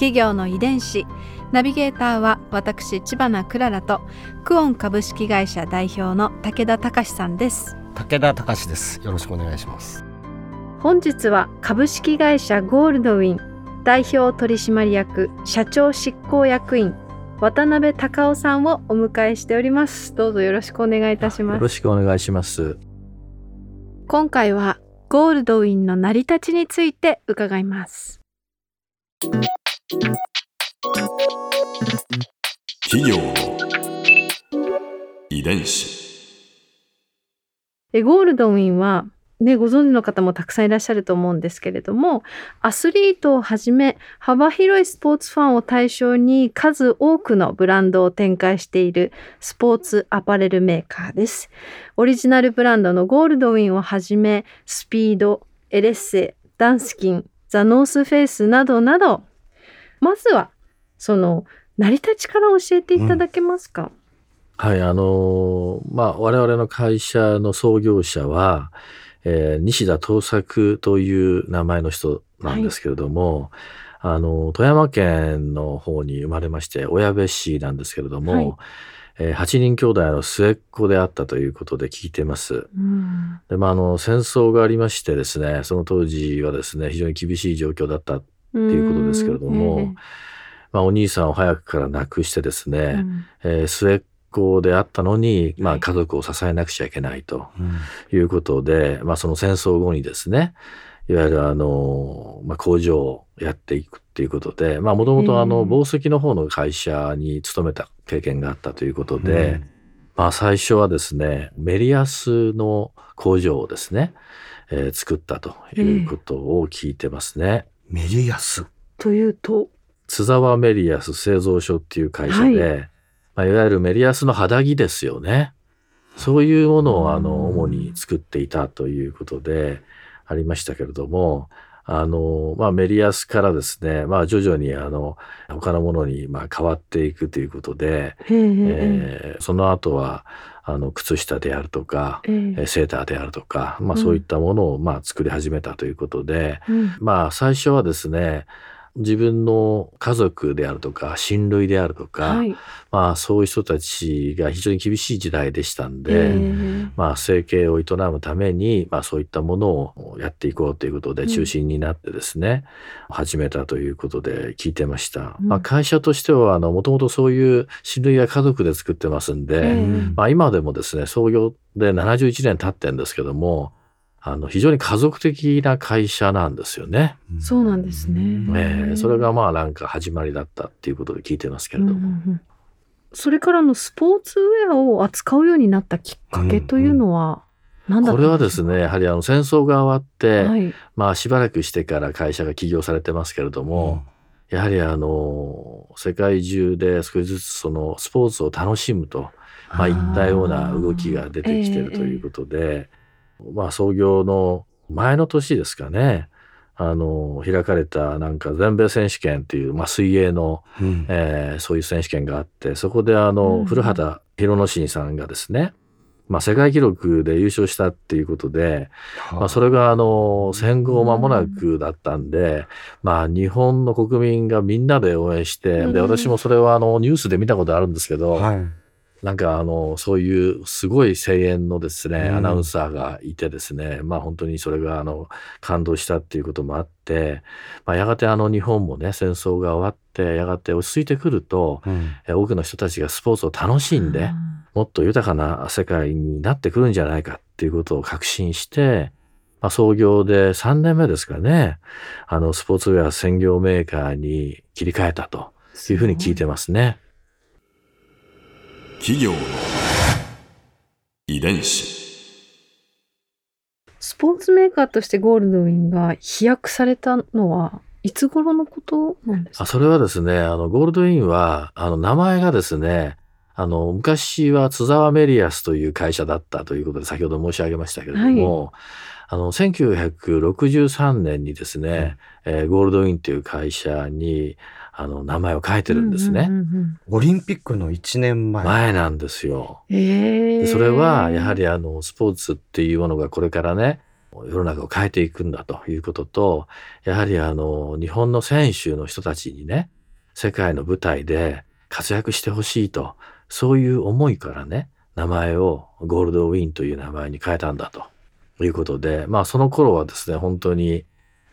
企業の遺伝子。ナビゲーターは私千葉なクララとクオン株式会社代表の武田隆さんです。武田隆です。よろしくお願いします。本日は株式会社ゴールドウィン代表取締役社長執行役員渡辺隆夫さんをお迎えしております。どうぞよろしくお願いいたします。よろしくお願いします。今回はゴールドウィンの成り立ちについて伺います企業遺伝子。えゴールドウィンはね、ご存知の方もたくさんいらっしゃると思うんですけれども、アスリートをはじめ幅広いスポーツファンを対象に数多くのブランドを展開しているスポーツアパレルメーカーです。オリジナルブランドのゴールドウィンをはじめ、スピード、エレッセ、ダンスキン、ザ・ノースフェイスなどなど、まずはその成り立ちから教えていただけますか、うん。はい、あのまあ、我々の会社の創業者は、えー、西田東作という名前の人なんですけれども、はい、あの富山県の方に生まれまして小矢部市なんですけれども、はい。えー、8人兄弟の末っ子であったということで聞いてます。うん、でまあ、あの戦争がありましてですねその当時はですね非常に厳しい状況だったっていうことですけれども、えー、まあ、お兄さんを早くから亡くしてですね、うん、えー、末っ子であったのに、まあ、家族を支えなくちゃいけないということで、うん、まあ、その戦争後にですねいわゆるあの、まあ、工場をやっていくっていうことでもともと紡績の方の会社に勤めた経験があったということで、うん、まあ、最初はですねメリアスの工場をですね、えー、作ったということを聞いてますね。えー、メリアス。というと？津沢メリアス製造所っていう会社で、はい。まあ、いわゆるメリアスの肌着ですよね。そういうものをあの主に作っていたということでありましたけれども、あの、まあ、メリアスからですね、まあ、徐々にあの他のものにまあ変わっていくということで、えー、その後はあの靴下であるとか、えー、セーターであるとか、まあ、そういったものをまあ作り始めたということで、うん、まあ最初はですね自分の家族であるとか親類であるとか、はい、まあ、そういう人たちが非常に厳しい時代でしたんで、えー、まあ、生計を営むために、まあ、そういったものをやっていこうということで中心になってですね、うん、始めたということで聞いてました。うん、まあ、会社としてはもともとそういう親類や家族で作ってますんで、えー、まあ、今でもですね創業で71年経ってるんですけどもあの非常に家族的な会社なんですよね。そうなんですね。えー、それがまあなんか始まりだったっていうことで聞いてますけれども。うんうん、それからのスポーツウェアを扱うようになったきっかけというのは何だったんですか、これはですねやはりあの戦争が終わって、はい、まあしばらくしてから会社が起業されてますけれども、うん、やはりあの世界中で少しずつそのスポーツを楽しむと、まあ、いったような動きが出てきてるということで。まあ、創業の前の年ですかね、あの、開かれたなんか全米選手権っていう、まあ、水泳の、うん、えー、そういう選手権があって、そこであの、うん、古畑博之進さんがですね、まあ、世界記録で優勝したっていうことで、まあ、それがあの戦後間もなくだったんで、まあ、日本の国民がみんなで応援して、で私もそれはあのニュースで見たことあるんですけど、はいなんかあの、そういうすごい声援のですね、アナウンサーがいてですね、まあ本当にそれがあの、感動したっていうこともあって、まあやがてあの日本もね、戦争が終わって、やがて落ち着いてくると、うん、多くの人たちがスポーツを楽しんで、うん、もっと豊かな世界になってくるんじゃないかっていうことを確信して、まあ、創業で3年目ですかね、あの、スポーツウェア専業メーカーに切り替えたというふうに聞いてますね。企業の遺伝子。スポーツメーカーとしてゴールドウィンが飛躍されたのはいつ頃のことなんですか？あそれはですね、あの、ゴールドウィンは、あの、名前がですね、あの、昔は津沢メリアスという会社だったということで先ほど申し上げましたけれども、はい、あの、1963年にですね、うん、えー、ゴールドウィンという会社に、あの、名前を変えてるんですね。うんうんうん、オリンピックの1年前。前なんですよ。えー、それは、やはりあの、スポーツっていうものがこれからね、世の中を変えていくんだということと、やはりあの、日本の選手の人たちにね、世界の舞台で活躍してほしいと、そういう思いからね、名前をゴールドウィンという名前に変えたんだということで、まあその頃はですね、本当に、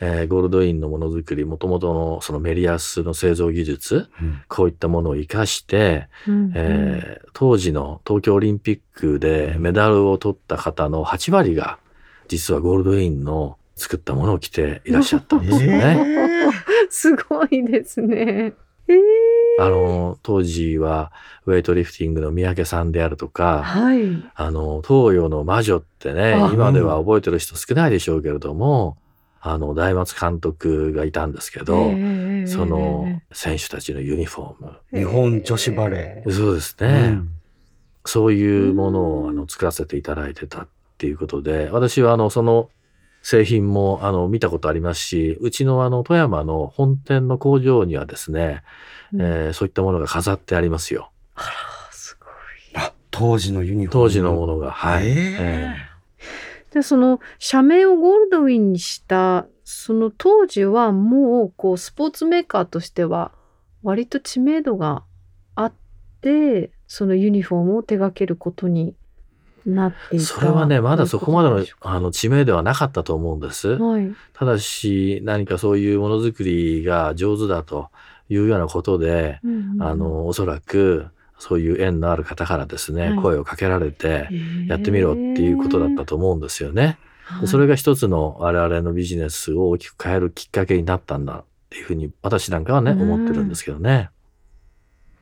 えー、ゴールドウィンのものづくり、もともとのそのメリアスの製造技術、うん、こういったものを活かして、うんえー、当時の東京オリンピックでメダルを取った方の8割が実はゴールドウィンの作ったものを着ていらっしゃったんですよね。すごいですね。えー、あの、当時はウェイトリフティングの三宅さんであるとか、はい、あの、東洋の魔女ってね、今では覚えてる人少ないでしょうけれども、あの、大松監督がいたんですけど、えー、その選手たちのユニフォーム。日本女子バレー。そうですね。うん、そういうものをあの作らせていただいてたっていうことで、私はあの、その製品もあの見たことありますし、うちのあの富山の本店の工場にはですね、うん、えー、そういったものが飾ってありますよ。あら、すごい。あ、当時のユニフォーム。当時のものが。はい。えー、えー、で、その社名をゴールドウィンにした、その当時はもうこうスポーツメーカーとしては割と知名度があって、そのユニフォームを手掛けることになっていたそれはね、まだそこまでのあの知名ではなかったと思うんです。はい、ただし、何かそういうものづくりが上手だというようなことで、うんうん、あの、おそらく、そういう縁のある方からですね、はい、声をかけられて、やってみろっていうことだったと思うんですよね。でそれが一つの我々のビジネスを大きく変えるきっかけになったんだっていうふうに私なんかはね、思ってるんですけどね。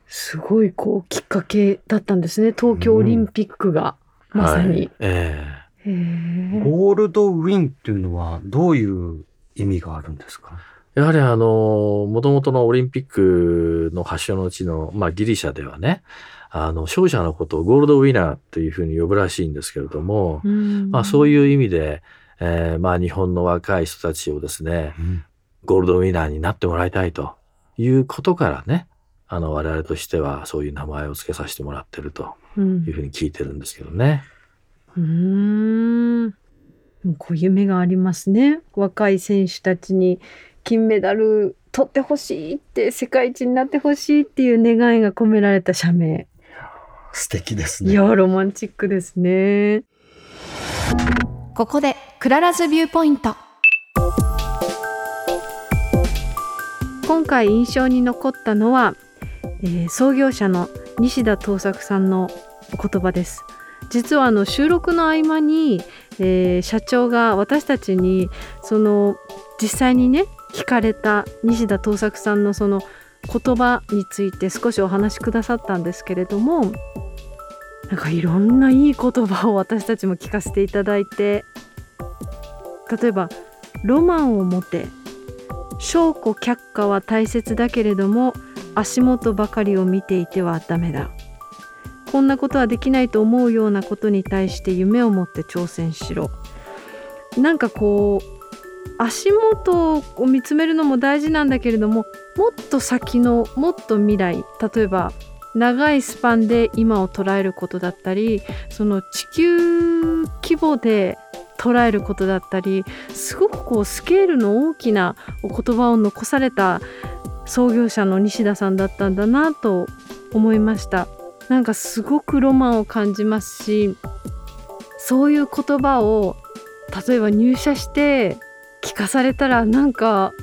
すごいこうきっかけだったんですね。東京オリンピックが。まさに。はい、えー、ゴールドウィンっていうのはどういう意味があるんですか？やはりあの、もともとのオリンピックの発祥の地の、まあギリシャではね、あの、勝者のことをゴールドウィナーというふうに呼ぶらしいんですけれども、まあそういう意味で、えー、まあ日本の若い人たちをですね、うん、ゴールドウィナーになってもらいたいということからね、あの、我々としてはそういう名前を付けさせてもらってるというふうに聞いてるんですけどね。うん。こう夢がありますね。若い選手たちに金メダル取ってほしいって世界一になってほしいっていう願いが込められた社名。素敵ですね。いやロマンチックですね。ここでクララズ view point。今回印象に残ったのは、えー、創業者の西田東作さんのお言葉です実はあの収録の合間に、えー、社長が私たちにその実際にね聞かれた西田東作さんのその言葉について少しお話しくださったんですけれどもなんかいろんないい言葉を私たちも聞かせていただいて例えば「ロマンを持て」「証拠却下は大切だけれども足元ばかりを見ていてはダメだ。こんなことはできないと思うようなことに対して夢を持って挑戦しろ。なんかこう足元を見つめるのも大事なんだけれどももっと先のもっと未来例えば長いスパンで今を捉えることだったりその地球規模で捉えることだったりすごくこうスケールの大きなお言葉を残された創業者の西田さんだったんだなと思いました。なんかすごくロマンを感じますしそういう言葉を例えば入社して聞かされたらなんか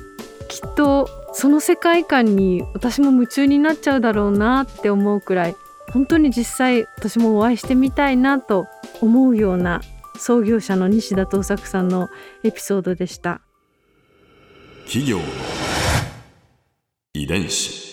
きっとその世界観に私も夢中になっちゃうだろうなって思うくらい本当に実際私もお会いしてみたいなと思うような創業者の西田東作さんのエピソードでした。企業遺伝子。